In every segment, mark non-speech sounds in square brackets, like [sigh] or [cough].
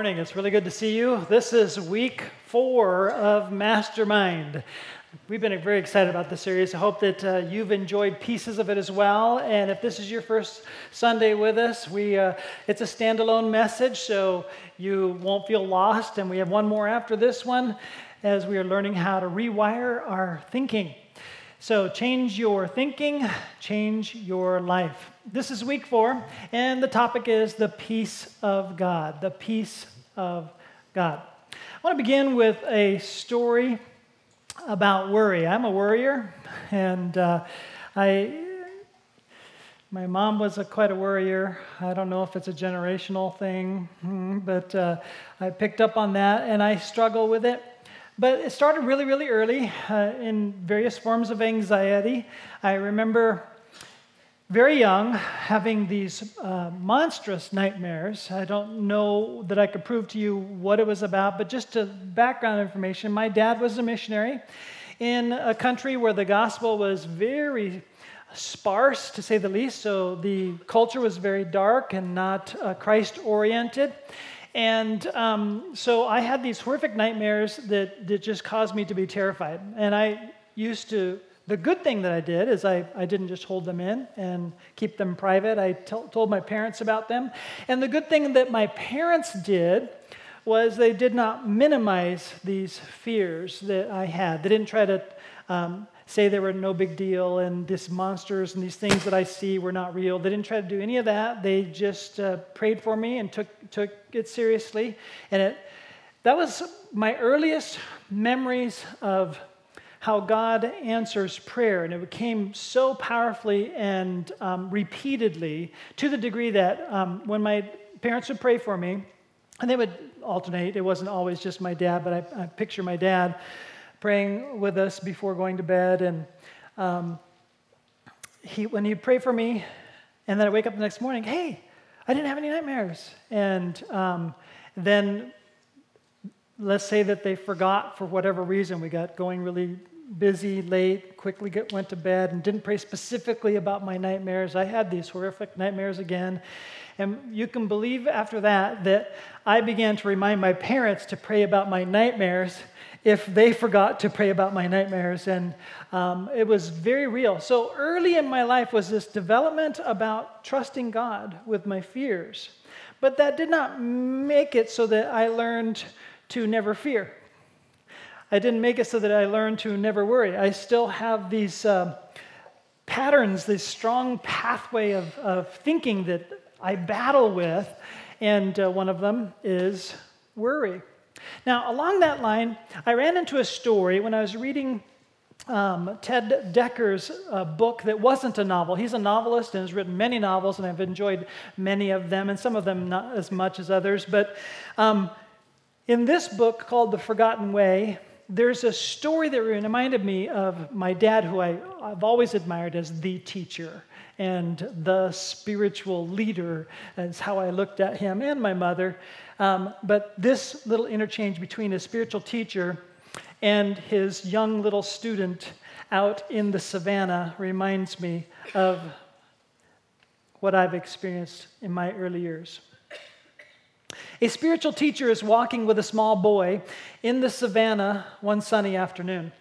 Morning. It's really good to see you. This is week four of Mastermind. We've been very excited about this series. I hope that uh, you've enjoyed pieces of it as well. And if this is your first Sunday with us, we uh, it's a standalone message, so you won't feel lost. And we have one more after this one, as we are learning how to rewire our thinking. So change your thinking, change your life. This is week four, and the topic is the peace of God. The peace of God. I want to begin with a story about worry. I'm a worrier, and uh, I. My mom was a, quite a worrier. I don't know if it's a generational thing, hmm, but uh, I picked up on that and I struggle with it. But it started really, really early uh, in various forms of anxiety. I remember very young, having these uh, monstrous nightmares. I don't know that I could prove to you what it was about, but just to background information, my dad was a missionary in a country where the gospel was very sparse, to say the least. So the culture was very dark and not uh, Christ oriented. And um, so I had these horrific nightmares that, that just caused me to be terrified. And I used to the good thing that I did is I, I didn't just hold them in and keep them private. I t- told my parents about them. And the good thing that my parents did was they did not minimize these fears that I had. They didn't try to um, say they were no big deal and these monsters and these things that I see were not real. They didn't try to do any of that. They just uh, prayed for me and took, took it seriously. And it, that was my earliest memories of how God answers prayer. And it came so powerfully and um, repeatedly to the degree that um, when my parents would pray for me, and they would alternate, it wasn't always just my dad, but I, I picture my dad praying with us before going to bed. And um, he, when he'd pray for me, and then I wake up the next morning, hey, I didn't have any nightmares. And um, then let's say that they forgot for whatever reason. We got going really busy, late, quickly get, went to bed, and didn't pray specifically about my nightmares. I had these horrific nightmares again. And you can believe after that that I began to remind my parents to pray about my nightmares if they forgot to pray about my nightmares. And um, it was very real. So early in my life was this development about trusting God with my fears. But that did not make it so that I learned to never fear. I didn't make it so that I learned to never worry. I still have these uh, patterns, this strong pathway of, of thinking that I battle with, and uh, one of them is worry. Now, along that line, I ran into a story when I was reading um, Ted Dekker's uh, book that wasn't a novel. He's a novelist and has written many novels, and I've enjoyed many of them, and some of them not as much as others. But um, in this book called The Forgotten Way, there's a story that reminded me of my dad, who I, I've always admired as the teacher and the spiritual leader, is how I looked at him and my mother. Um, but this little interchange between a spiritual teacher and his young little student out in the savannah reminds me of what I've experienced in my early years. A spiritual teacher is walking with a small boy in the savannah one sunny afternoon.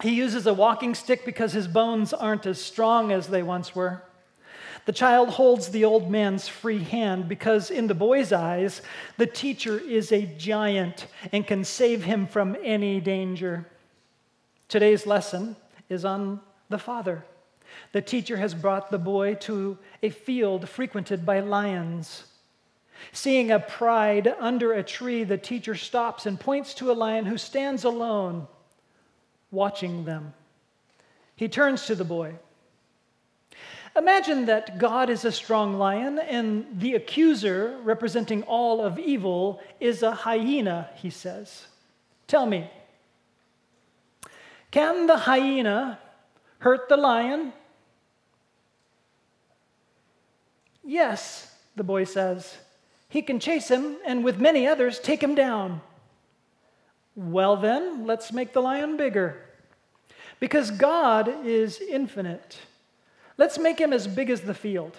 He uses a walking stick because his bones aren't as strong as they once were. The child holds the old man's free hand because, in the boy's eyes, the teacher is a giant and can save him from any danger. Today's lesson is on the father. The teacher has brought the boy to a field frequented by lions. Seeing a pride under a tree, the teacher stops and points to a lion who stands alone, watching them. He turns to the boy. Imagine that God is a strong lion and the accuser, representing all of evil, is a hyena, he says. Tell me, can the hyena hurt the lion? Yes, the boy says. He can chase him and with many others take him down. Well, then, let's make the lion bigger. Because God is infinite. Let's make him as big as the field.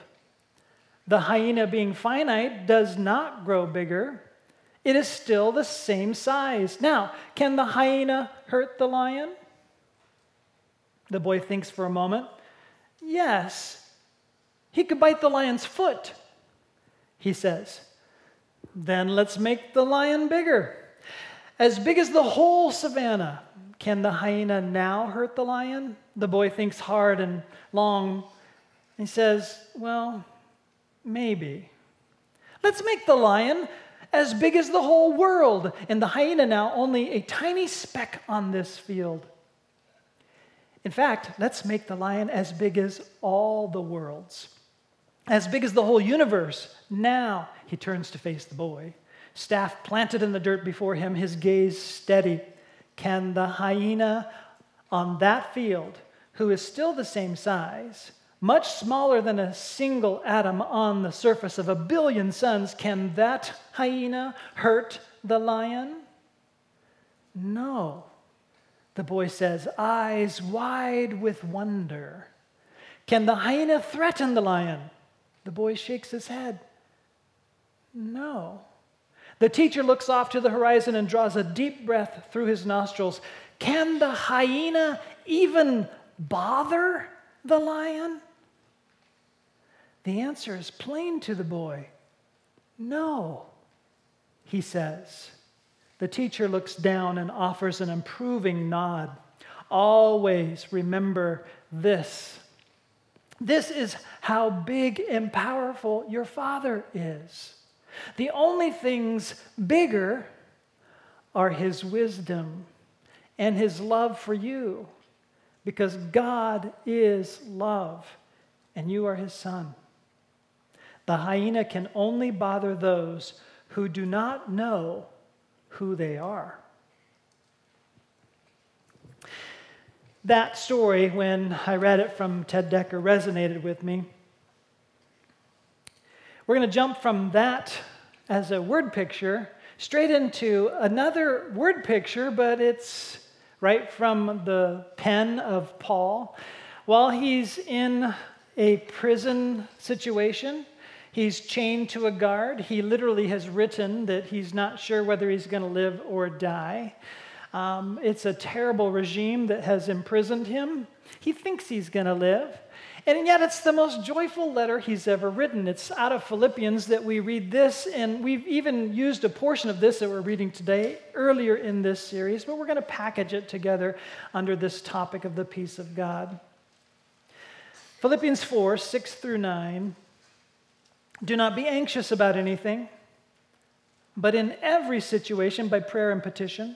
The hyena, being finite, does not grow bigger. it is still the same size. Now, can the hyena hurt the lion? The boy thinks for a moment. Yes, he could bite the lion's foot, he says. Then let's make the lion bigger. As big as the whole savannah. Can the hyena now hurt the lion? The boy thinks hard and long. He says, Well, maybe. Let's make the lion as big as the whole world, and the hyena now only a tiny speck on this field. In fact, let's make the lion as big as all the worlds, as big as the whole universe. Now he turns to face the boy, staff planted in the dirt before him, his gaze steady. Can the hyena on that field, who is still the same size, much smaller than a single atom on the surface of a billion suns, can that hyena hurt the lion? No, the boy says, eyes wide with wonder. Can the hyena threaten the lion? The boy shakes his head. No. The teacher looks off to the horizon and draws a deep breath through his nostrils. Can the hyena even bother the lion? The answer is plain to the boy no, he says. The teacher looks down and offers an approving nod. Always remember this. This is how big and powerful your Father is. The only things bigger are His wisdom and His love for you, because God is love and you are His Son. The hyena can only bother those who do not know who they are. That story, when I read it from Ted Dekker, resonated with me. We're going to jump from that as a word picture straight into another word picture, but it's right from the pen of Paul. While he's in a prison situation, He's chained to a guard. He literally has written that he's not sure whether he's going to live or die. Um, it's a terrible regime that has imprisoned him. He thinks he's going to live. And yet, it's the most joyful letter he's ever written. It's out of Philippians that we read this, and we've even used a portion of this that we're reading today earlier in this series, but we're going to package it together under this topic of the peace of God. Philippians 4 6 through 9 do not be anxious about anything, but in every situation, by prayer and petition,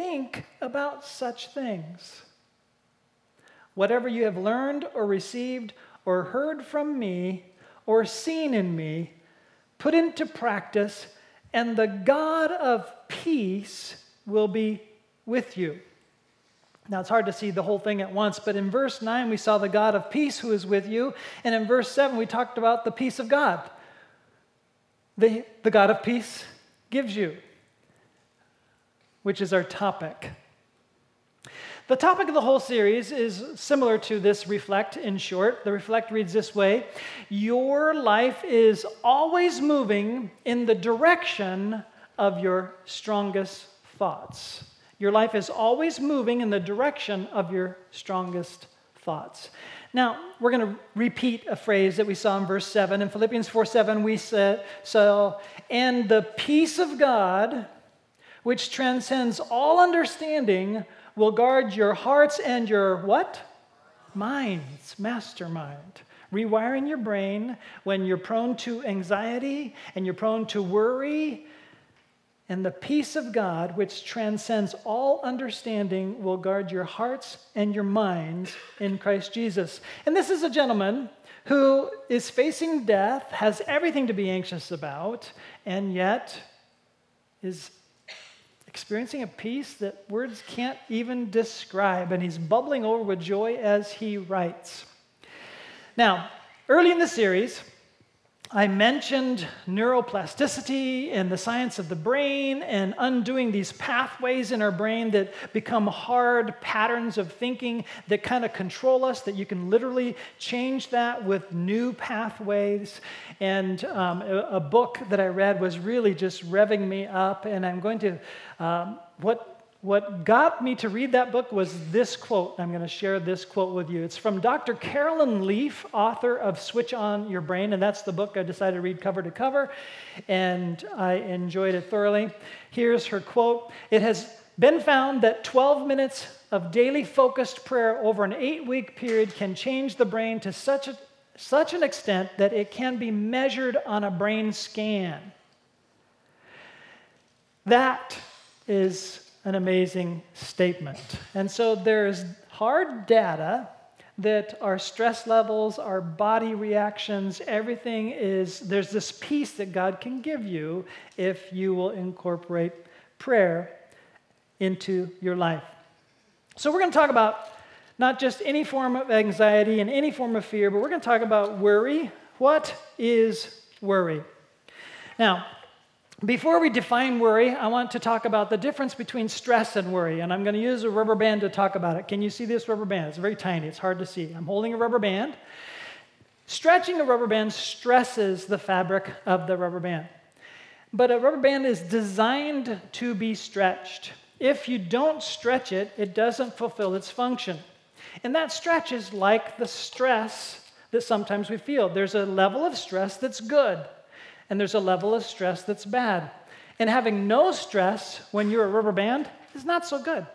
think about such things. Whatever you have learned or received or heard from me or seen in me, put into practice, and the God of peace will be with you. Now, it's hard to see the whole thing at once, but in verse 9, we saw the God of peace who is with you. And in verse 7, we talked about the peace of God. The, the God of peace gives you, which is our topic. The topic of the whole series is similar to this reflect in short. The reflect reads this way Your life is always moving in the direction of your strongest thoughts. Your life is always moving in the direction of your strongest thoughts. Now, we're going to repeat a phrase that we saw in verse 7. In Philippians 4 7, we said, So, and the peace of God, which transcends all understanding, will guard your hearts and your what? Minds, mastermind. Rewiring your brain when you're prone to anxiety and you're prone to worry and the peace of God, which transcends all understanding, will guard your hearts and your minds in Christ Jesus. And this is a gentleman who is facing death, has everything to be anxious about, and yet is experiencing a peace that words can't even describe, and he's bubbling over with joy as he writes. Now, early in the series, I mentioned neuroplasticity and the science of the brain and undoing these pathways in our brain that become hard patterns of thinking that kind of control us, that you can literally change that with new pathways. And um, a, a, book that I read was really just revving me up, and I'm going to, um, what what got me to read that book was this quote. I'm going to share this quote with you. It's from Dr. Carolyn Leaf, author of Switch On Your Brain, and that's the book I decided to read cover to cover, and I enjoyed it thoroughly. Here's her quote It has been found that 12 minutes of daily focused prayer over an eight week period can change the brain to such, a, such an extent that it can be measured on a brain scan. That is an amazing statement. And so there's hard data that our stress levels, our body reactions, everything is, there's this peace that God can give you if you will incorporate prayer into your life. So we're going to talk about not just any form of anxiety and any form of fear, but we're going to talk about worry. What is worry? Now, before we define worry, I want to talk about the difference between stress and worry, and I'm going to use a rubber band to talk about it. Can you see this rubber band? It's very tiny, it's hard to see. I'm holding a rubber band. Stretching a rubber band stresses the fabric of the rubber band. But a rubber band is designed to be stretched. If you don't stretch it, it doesn't fulfill its function. And that stretch is like the stress that sometimes we feel. There's a level of stress that's good and there's a level of stress that's bad. And having no stress when you're a rubber band is not so good.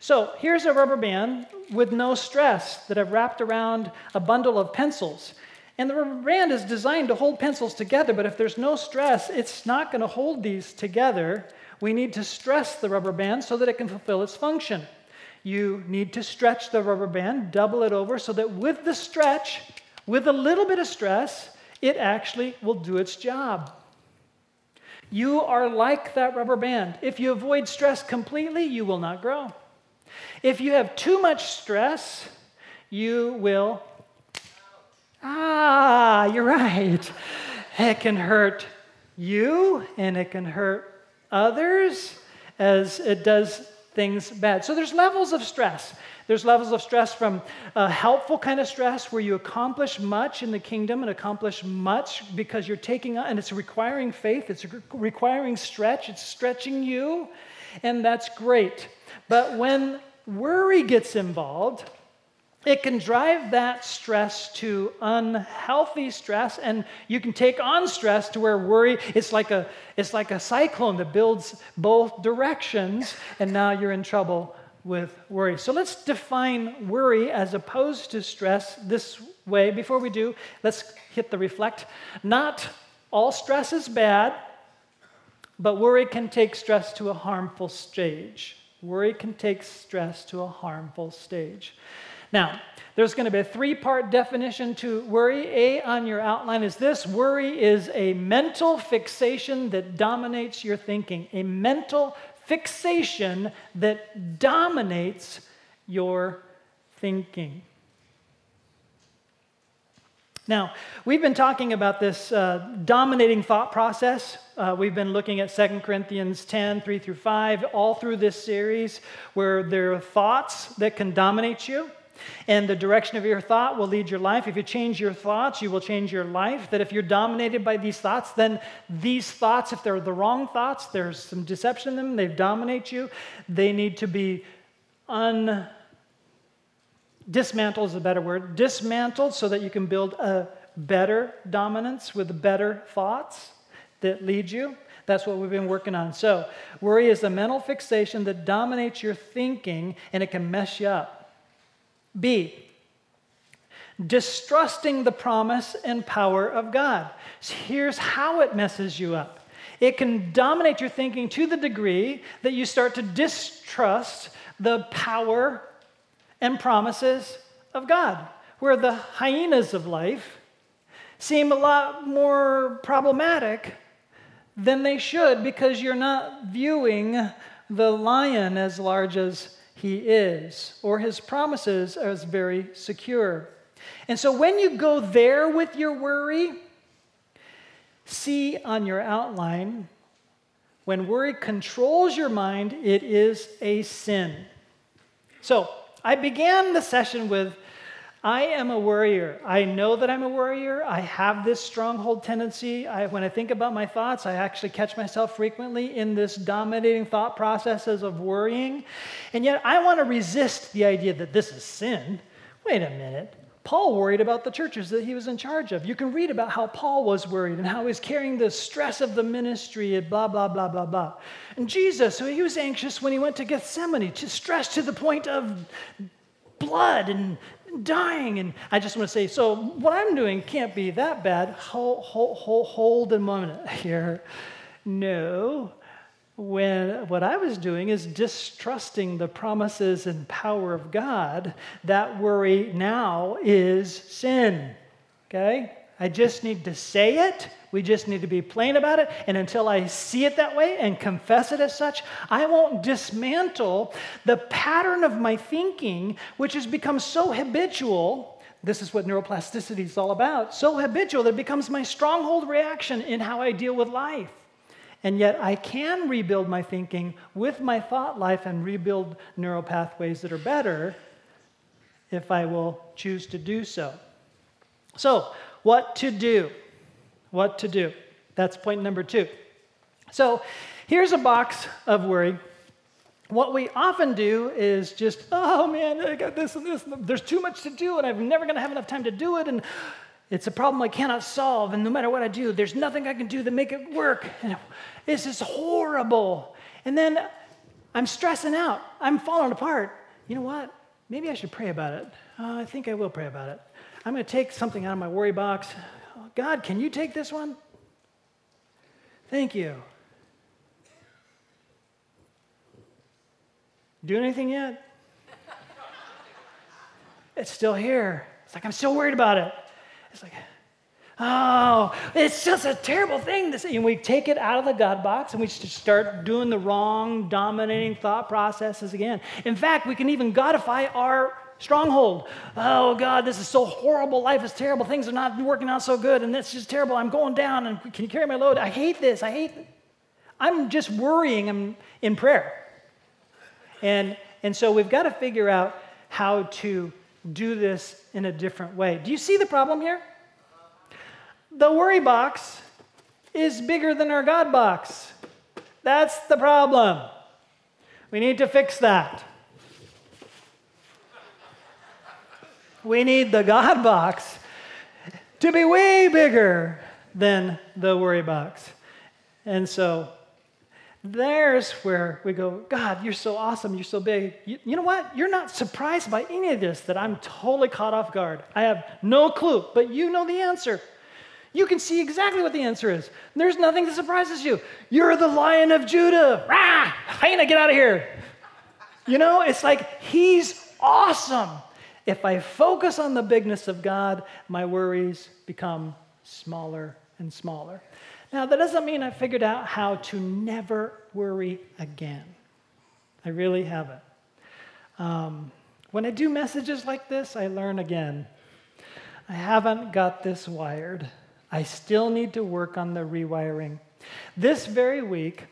So here's a rubber band with no stress that I've wrapped around a bundle of pencils. And the rubber band is designed to hold pencils together, but if there's no stress, it's not going to hold these together. We need to stress the rubber band so that it can fulfill its function. You need to stretch the rubber band, double it over, so that with the stretch, with a little bit of stress, it actually will do its job. You are like that rubber band. If you avoid stress completely, you will not grow. If you have too much stress, you will. Ah, you're right. It can hurt you and it can hurt others as it does things bad. So there's levels of stress. There's levels of stress from a helpful kind of stress where you accomplish much in the kingdom and accomplish much because you're taking on, and it's requiring faith, it's requiring stretch, it's stretching you, and that's great. But when worry gets involved, it can drive that stress to unhealthy stress and you can take on stress to where worry it's like a it's like a cyclone that builds both directions and now you're in trouble with worry. So let's define worry as opposed to stress this way. Before we do, let's hit the reflect. Not all stress is bad, but worry can take stress to a harmful stage. Worry can take stress to a harmful stage. Now, there's going to be a three part definition to worry. A on your outline is this worry is a mental fixation that dominates your thinking, a mental fixation that dominates your thinking. Now, we've been talking about this uh, dominating thought process. Uh, we've been looking at 2 Corinthians 10, 3 through 5, all through this series, where there are thoughts that can dominate you. And the direction of your thought will lead your life. If you change your thoughts, you will change your life. That if you're dominated by these thoughts, then these thoughts, if they're the wrong thoughts, there's some deception in them, they dominate you. They need to be un dismantled is a better word, dismantled so that you can build a better dominance with better thoughts that lead you. That's what we've been working on. So, worry is the mental fixation that dominates your thinking and it can mess you up. B, distrusting the promise and power of God. So here's how it messes you up it can dominate your thinking to the degree that you start to distrust the power and promises of God, where the hyenas of life seem a lot more problematic than they should because you're not viewing the lion as large as he is or his promises as very secure. And so when you go there with your worry, see on your outline when worry controls your mind, it is a sin. So I began the session with I am a worrier. I know that I'm a worrier. I have this stronghold tendency. I, when I think about my thoughts, I actually catch myself frequently in this dominating thought processes of worrying. And yet I want to resist the idea that this is sin. Wait a minute. Paul worried about the churches that he was in charge of. You can read about how Paul was worried and how he was carrying the stress of the ministry and blah, blah, blah, blah, blah. And Jesus, so he was anxious when he went to Gethsemane, to stress to the point of blood and dying. And I just want to say, so what I'm doing can't be that bad. Hold, hold, hold, hold a moment [laughs] here. No, when what I was doing is distrusting the promises and power of God, that worry now is sin. Okay? I just need to say it. We just need to be plain about it. And until I see it that way and confess it as such, I won't dismantle the pattern of my thinking, which has become so habitual. This is what neuroplasticity is all about. So habitual that it becomes my stronghold reaction in how I deal with life. And yet, I can rebuild my thinking with my thought life and rebuild neural pathways that are better if I will choose to do so. So, what to do? What to do? That's point number two. So, here's a box of worry. What we often do is just, oh man, I got this and this, there's too much to do, and I'm never going to have enough time to do it, and it's a problem I cannot solve, and no matter what I do, there's nothing I can do to make it work. And this is horrible. And then I'm stressing out. I'm falling apart. You know what? Maybe I should pray about it. Uh, I think I will pray about it. I'm going to take something out of my worry box. Oh, God, can you take this one? Thank you. Doing anything yet? [laughs] it's still here. It's like I'm still worried about it. It's like, oh, it's just a terrible thing to. And we take it out of the God box and we just start doing the wrong, dominating thought processes again. In fact, we can even godify our stronghold. Oh, God, this is so horrible. Life is terrible. Things are not working out so good. And it's just terrible. I'm going down. And can you carry my load? I hate this. I hate. I'm just worrying I'm in prayer. And, and so we've got to figure out how to do this in a different way. Do you see the problem here? The worry box is bigger than our God box. That's the problem. We need to fix that. We need the God box to be way bigger than the worry box. And so there's where we go, God, you're so awesome. You're so big. You, you, know what? You're not surprised by any of this that I'm totally caught off guard. I have no clue, but you know the answer. You can see exactly what the answer is. There's nothing that surprises you. You're the lion of Judah. Rah! Hyena, get out of here. You know, it's like he's awesome. If I focus on the bigness of God, my worries become smaller and smaller. Now, that doesn't mean I figured out how to never worry again. I really haven't. Um, when I do messages like this, I learn again. I haven't got this wired. I still need to work on the rewiring. This very week,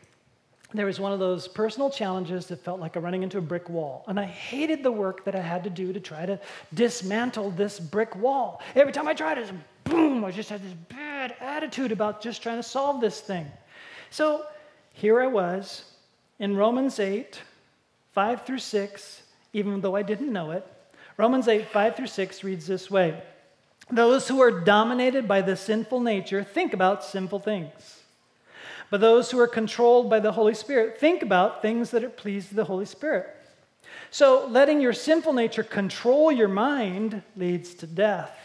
there was one of those personal challenges that felt like a running into a brick wall. And I hated the work that I had to do to try to dismantle this brick wall. Every time I tried it, boom, I just had this bad attitude about just trying to solve this thing. So here I was in Romans 8, 5 through 6, even though I didn't know it. Romans 8, 5 through 6 reads this way Those who are dominated by the sinful nature think about sinful things. But those who are controlled by the Holy Spirit think about things that please the Holy Spirit. So letting your sinful nature control your mind leads to death.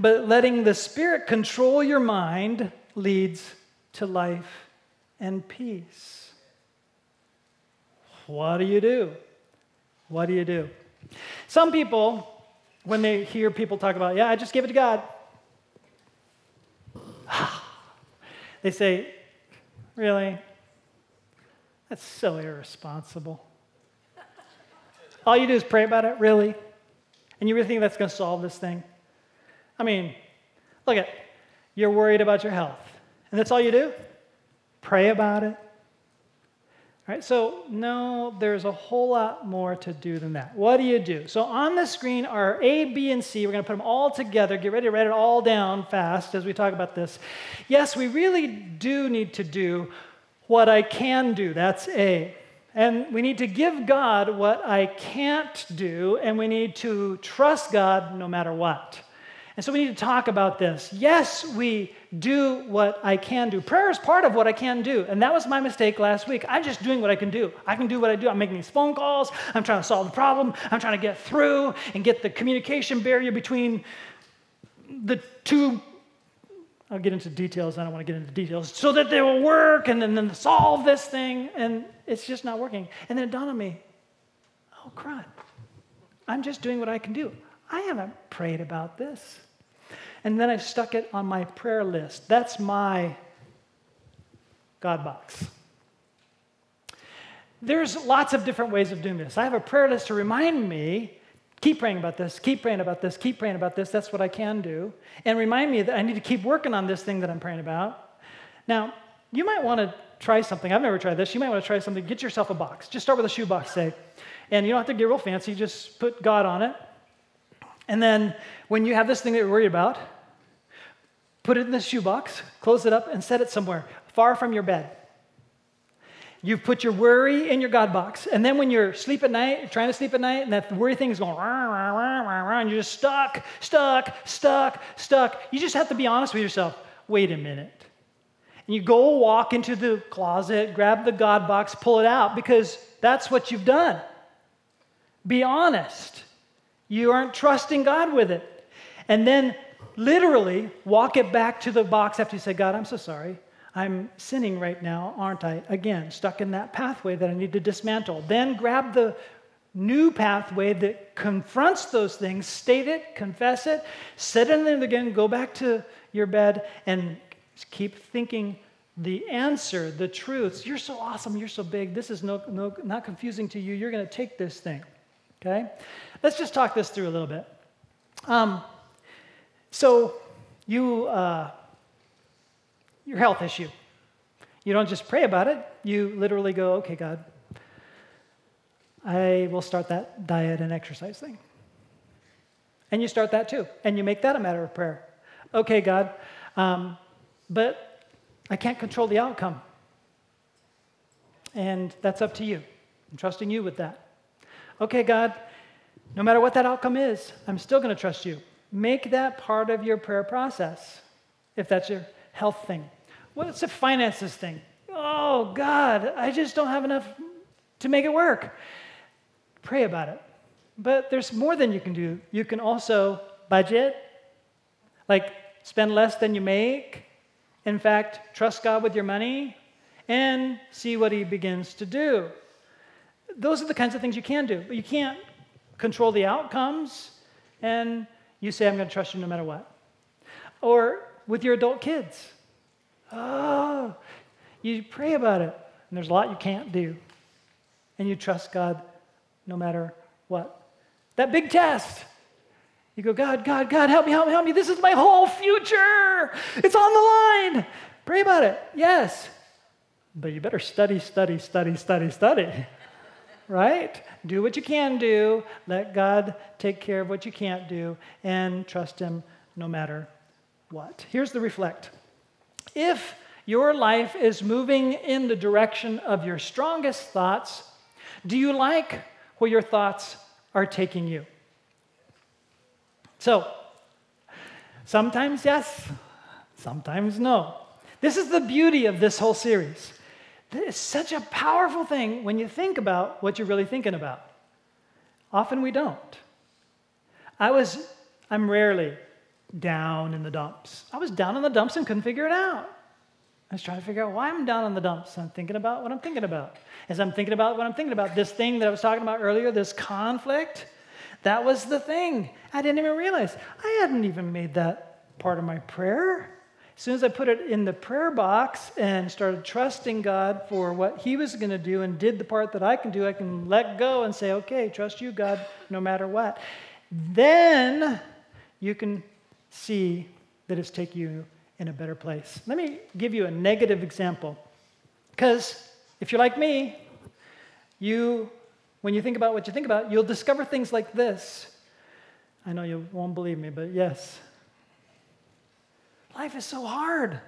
But letting the Spirit control your mind leads to life and peace. What do you do? What do you do? Some people, when they hear people talk about, yeah, I just give it to God, they say, Really? That's so irresponsible. All you do is pray about it, really? And you really think that's going to solve this thing? I mean, look at you're worried about your health. And that's all you do? Pray about it. Right, so no, there's a whole lot more to do than that. What do you do? So on the screen are A, B, and C. We're going to put them all together. Get ready to write it all down fast as we talk about this. Yes, we really do need to do what I can do. That's A. And we need to give God what I can't do, and we need to trust God no matter what. And so we need to talk about this. Yes, we do what I can do. Prayer is part of what I can do. And that was my mistake last week. I'm just doing what I can do. I can do what I do. I'm making these phone calls. I'm trying to solve the problem. I'm trying to get through and get the communication barrier between the two. I'll get into details. I don't want to get into details. So that they will work and then, then solve this thing. And it's just not working. And then it dawned on me oh, crud. I'm just doing what I can do. I haven't prayed about this. And then I stuck it on my prayer list. That's my God box. There's lots of different ways of doing this. I have a prayer list to remind me keep praying about this, keep praying about this, keep praying about this. That's what I can do. And remind me that I need to keep working on this thing that I'm praying about. Now, you might want to try something. I've never tried this. You might want to try something. Get yourself a box. Just start with a shoebox, say. And you don't have to get real fancy. Just put God on it. And then when you have this thing that you're worried about, put it in the shoebox, close it up, and set it somewhere far from your bed. You've put your worry in your God box. And then when you're sleep at night, trying to sleep at night, and that worry thing is going, rah, rah, rah, rah, and you're just stuck, stuck, stuck, stuck, you just have to be honest with yourself. Wait a minute. And you go walk into the closet, grab the God box, pull it out, because that's what you've done. Be honest. You aren't trusting God with it. And then literally walk it back to the box after you say, God, I'm so sorry. I'm sinning right now, aren't I? Again, stuck in that pathway that I need to dismantle. Then grab the new pathway that confronts those things, state it, confess it, set it in again, go back to your bed, and keep thinking the answer, the truths. You're so awesome. You're so big. This is no, no, not confusing to you. You're going to take this thing. Okay? Let's just talk this through a little bit. Um, so, you, uh, your health issue. You don't just pray about it, you literally go, okay, God, I will start that diet and exercise thing. And you start that too, and you make that a matter of prayer. Okay, God, um, but I can't control the outcome. And that's up to you. I'm trusting you with that. Okay, God, no matter what that outcome is, I'm still going to trust you. Make that part of your prayer process if that's your health thing. What's a finances thing? Oh, God, I just don't have enough to make it work. Pray about it. But there's more than you can do. You can also budget, like spend less than you make. In fact, trust God with your money and see what He begins to do. Those are the kinds of things you can do, but you can't control the outcomes, and you say, I'm going to trust you no matter what. Or with your adult kids. Oh, you pray about it, and there's a lot you can't do. And you trust God no matter what. That big test. You go, God, God, God, help me, help me, help me. This is my whole future. It's on the line. Pray about it. Yes. But you better study, study, study, study, study right? Do what you can do, let God take care of what you can't do, and trust Him no matter what. Here's the reflect. If your life is moving in the direction of your strongest thoughts, do you like where your thoughts are taking you? So, sometimes yes, sometimes no. This is the beauty of this whole series. It's such a powerful thing when you think about what you're really thinking about. Often we don't. I was, I'm rarely down in the dumps. I was down in the dumps and couldn't figure it out. I was trying to figure out why I'm down in the dumps. I'm thinking about what I'm thinking about. As I'm thinking about what I'm thinking about, this thing that I was talking about earlier, this conflict, that was the thing. I didn't even realize. I hadn't even made that part of my prayer. As soon as I put it in the prayer box and started trusting God for what He was going to do and did the part that I can do, I can let go and say, okay, trust you, God, no matter what. Then you can see that it's taking you in a better place. Let me give you a negative example. Because if you're like me, you, when you think about what you think about, you'll discover things like this. I know you won't believe me, but yes. Life is so hard.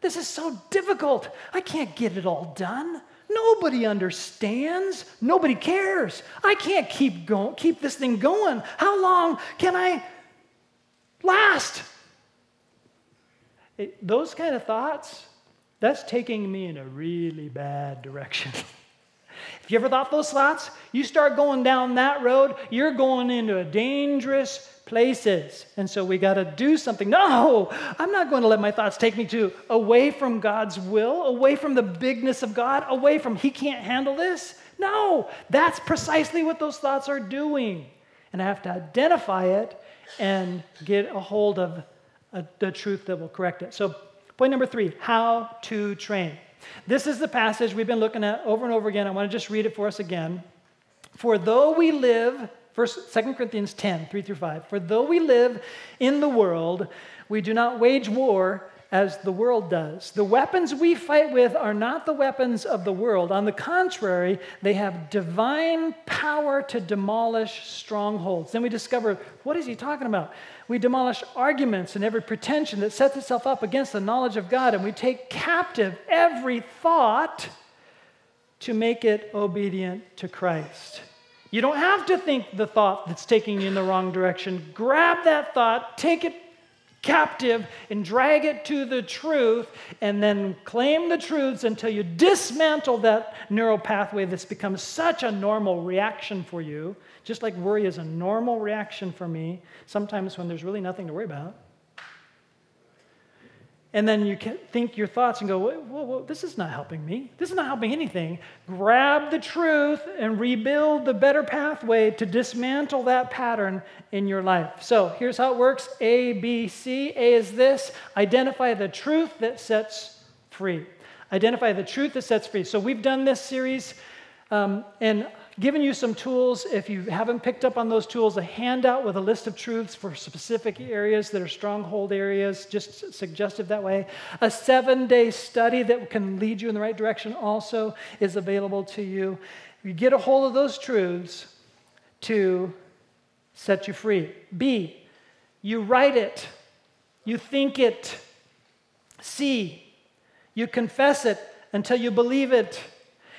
This is so difficult. I can't get it all done. Nobody understands. Nobody cares. I can't keep going, keep this thing going. How long can I last? It, those kind of thoughts, that's taking me in a really bad direction. [laughs] if you ever thought those thoughts, you start going down that road, you're going into a dangerous places. And so we got to do something. No, I'm not going to let my thoughts take me to away from God's will, away from the bigness of God, away from He can't handle this. No, that's precisely what those thoughts are doing. And I have to identify it and get a hold of a, uh, the truth that will correct it. So, point number three how to train. This is the passage we've been looking at over and over again. I want to just read it for us again. For though we live First, 2 Corinthians 10, 3 through 5. For though we live in the world, we do not wage war as the world does. The weapons we fight with are not the weapons of the world. On the contrary, they have divine power to demolish strongholds. Then we discover what is he talking about? We demolish arguments and every pretension that sets itself up against the knowledge of God, and we take captive every thought to make it obedient to Christ. You don't have to think the thought that's taking you in the wrong direction. Grab that thought, take it captive, and drag it to the truth, and then claim the truths until you dismantle that neural pathway that's become such a normal reaction for you. Just like worry is a normal reaction for me, sometimes when there's really nothing to worry about. And then you think your thoughts and go, whoa, whoa, whoa, this is not helping me. This is not helping anything. Grab the truth and rebuild the better pathway to dismantle that pattern in your life. So here's how it works A, B, C. A is this identify the truth that sets free. Identify the truth that sets free. So we've done this series, um, and given you some tools. If you haven't picked up on those tools, a handout with a list of truths for specific areas that are stronghold areas, just suggestive that way. A seven day study that can lead you in the right direction also is available to you. You get a hold of those truths to set you free. B, you write it, you think it. C, you confess it until you believe it.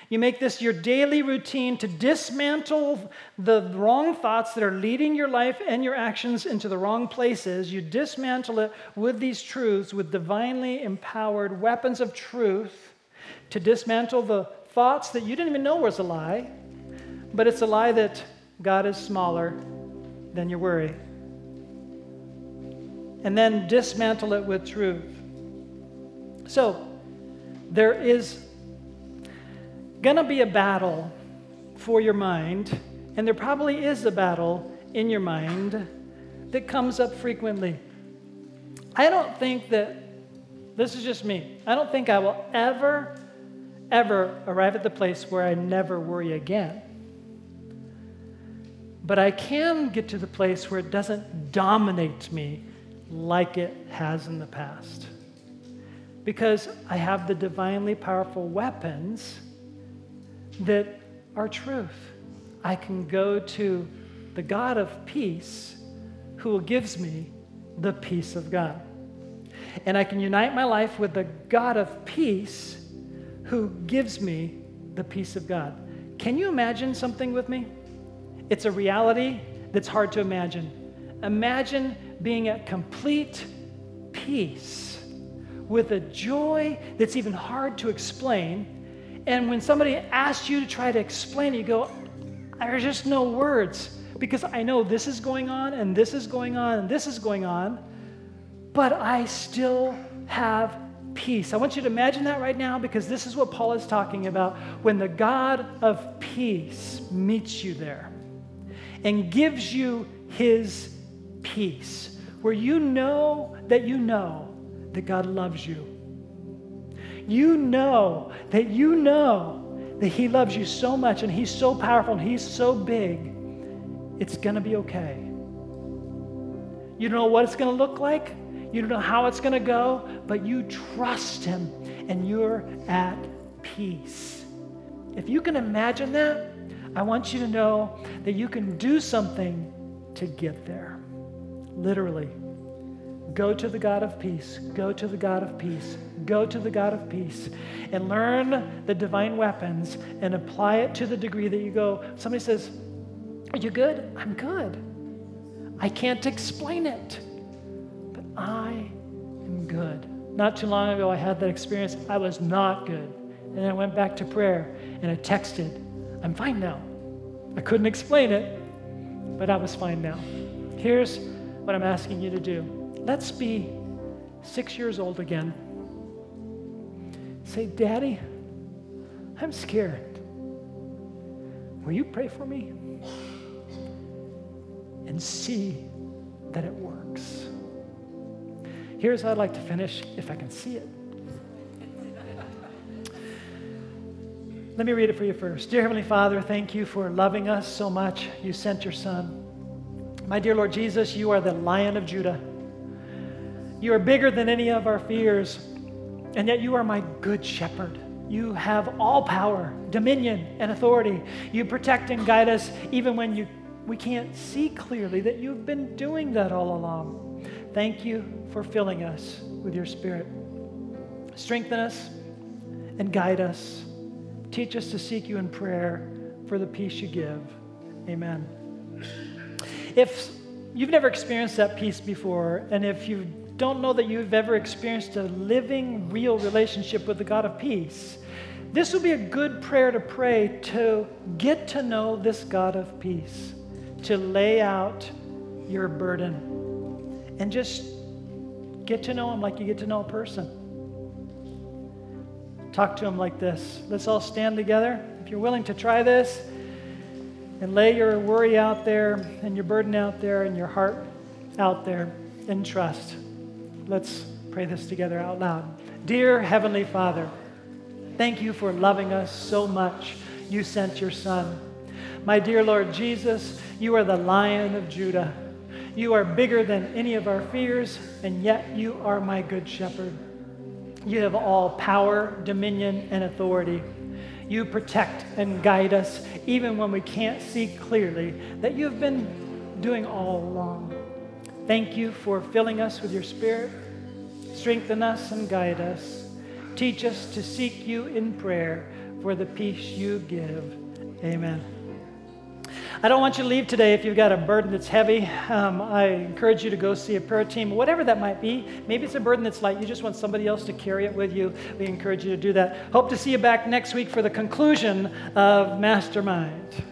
You make this your daily routine to dismantle the wrong thoughts that are leading your life and your actions into the wrong places. You dismantle it with these truths, with divinely empowered weapons of truth, to dismantle the thoughts that you didn't even know was a lie, but it's a lie that God is smaller than your worry. And then dismantle it with truth. So, there is going to be a battle for your mind, and there probably is a battle in your mind that comes up frequently. I don't think that, this is just me, I don't think I will ever, ever arrive at the place where I never worry again. But I can get to the place where it doesn't dominate me like it has in the past. Because I have the divinely powerful weapons that are truth. I can go to the God of peace who gives me the peace of God. And I can unite my life with the God of peace who gives me the peace of God. Can you imagine something with me? It's a reality that's hard to imagine. Imagine being at complete peace with a joy that's even hard to explain and when somebody asks you to try to explain it, you go, there's just no words because I know this is going on and this is going on and this is going on, but I still have peace. I want you to imagine that right now because this is what Paul is talking about when the God of peace meets you there and gives you his peace, where you know that you know that God loves you. You know that you know that He loves you so much and He's so powerful and He's so big, it's going to be okay. You don't know what it's going to look like, you don't know how it's going to go, but you trust Him and you're at peace. If you can imagine that, I want you to know that you can do something to get there. Literally. Go to the God of peace. Go to the God of peace. Go to the God of peace and learn the divine weapons and apply it to the degree that you go. Somebody says, Are you good? I'm good. I can't explain it, but I am good. Not too long ago, I had that experience. I was not good. And I went back to prayer and I texted, I'm fine now. I couldn't explain it, but I was fine now. Here's what I'm asking you to do let's be six years old again. Say, Daddy, I'm scared. Will you pray for me? And see that it works. Here's how I'd like to finish, if I can see it. [laughs] Let me read it for you first. Dear Heavenly Father, thank you for loving us so much. You sent your Son. My dear Lord Jesus, you are the Lion of Judah. You are bigger than any of our fears, and yet you are my good shepherd. You have all power, dominion, and authority. You protect and guide us even when you, we can't see clearly that you've been doing that all along. Thank you for filling us with your spirit. Strengthen us and guide us. Teach us to seek you in prayer for the peace you give. Amen. If you've never experienced that peace before, and if you don't know that you've ever experienced a living, real relationship with the God of peace, this would be a good prayer to pray to get to know this God of peace, to lay out your burden, and just get to know Him like you get to know a person. Talk to Him like this. Let's all stand together. If you're willing to try this, and lay your worry out there and your burden out there and your heart out there in trust. Let's pray this together out loud. Dear Heavenly Father, thank you for loving us so much. You sent your Son. My dear Lord Jesus, you are the Lion of Judah. You are bigger than any of our fears, and yet you are my good shepherd. You have all power, dominion, and authority. You protect and guide us even when we can't see clearly that you've been doing all along. Thank you for filling us with your Spirit. Strengthen us and guide us. Teach us to seek you in prayer for the peace you give. Amen. I don't want you to leave today if you've got a burden that's heavy. Um, I encourage you to go see a prayer team, whatever that might be. Maybe it's a burden that's light. You just want somebody else to carry it with you. We encourage you to do that. Hope to see you back next week for the conclusion of Mastermind.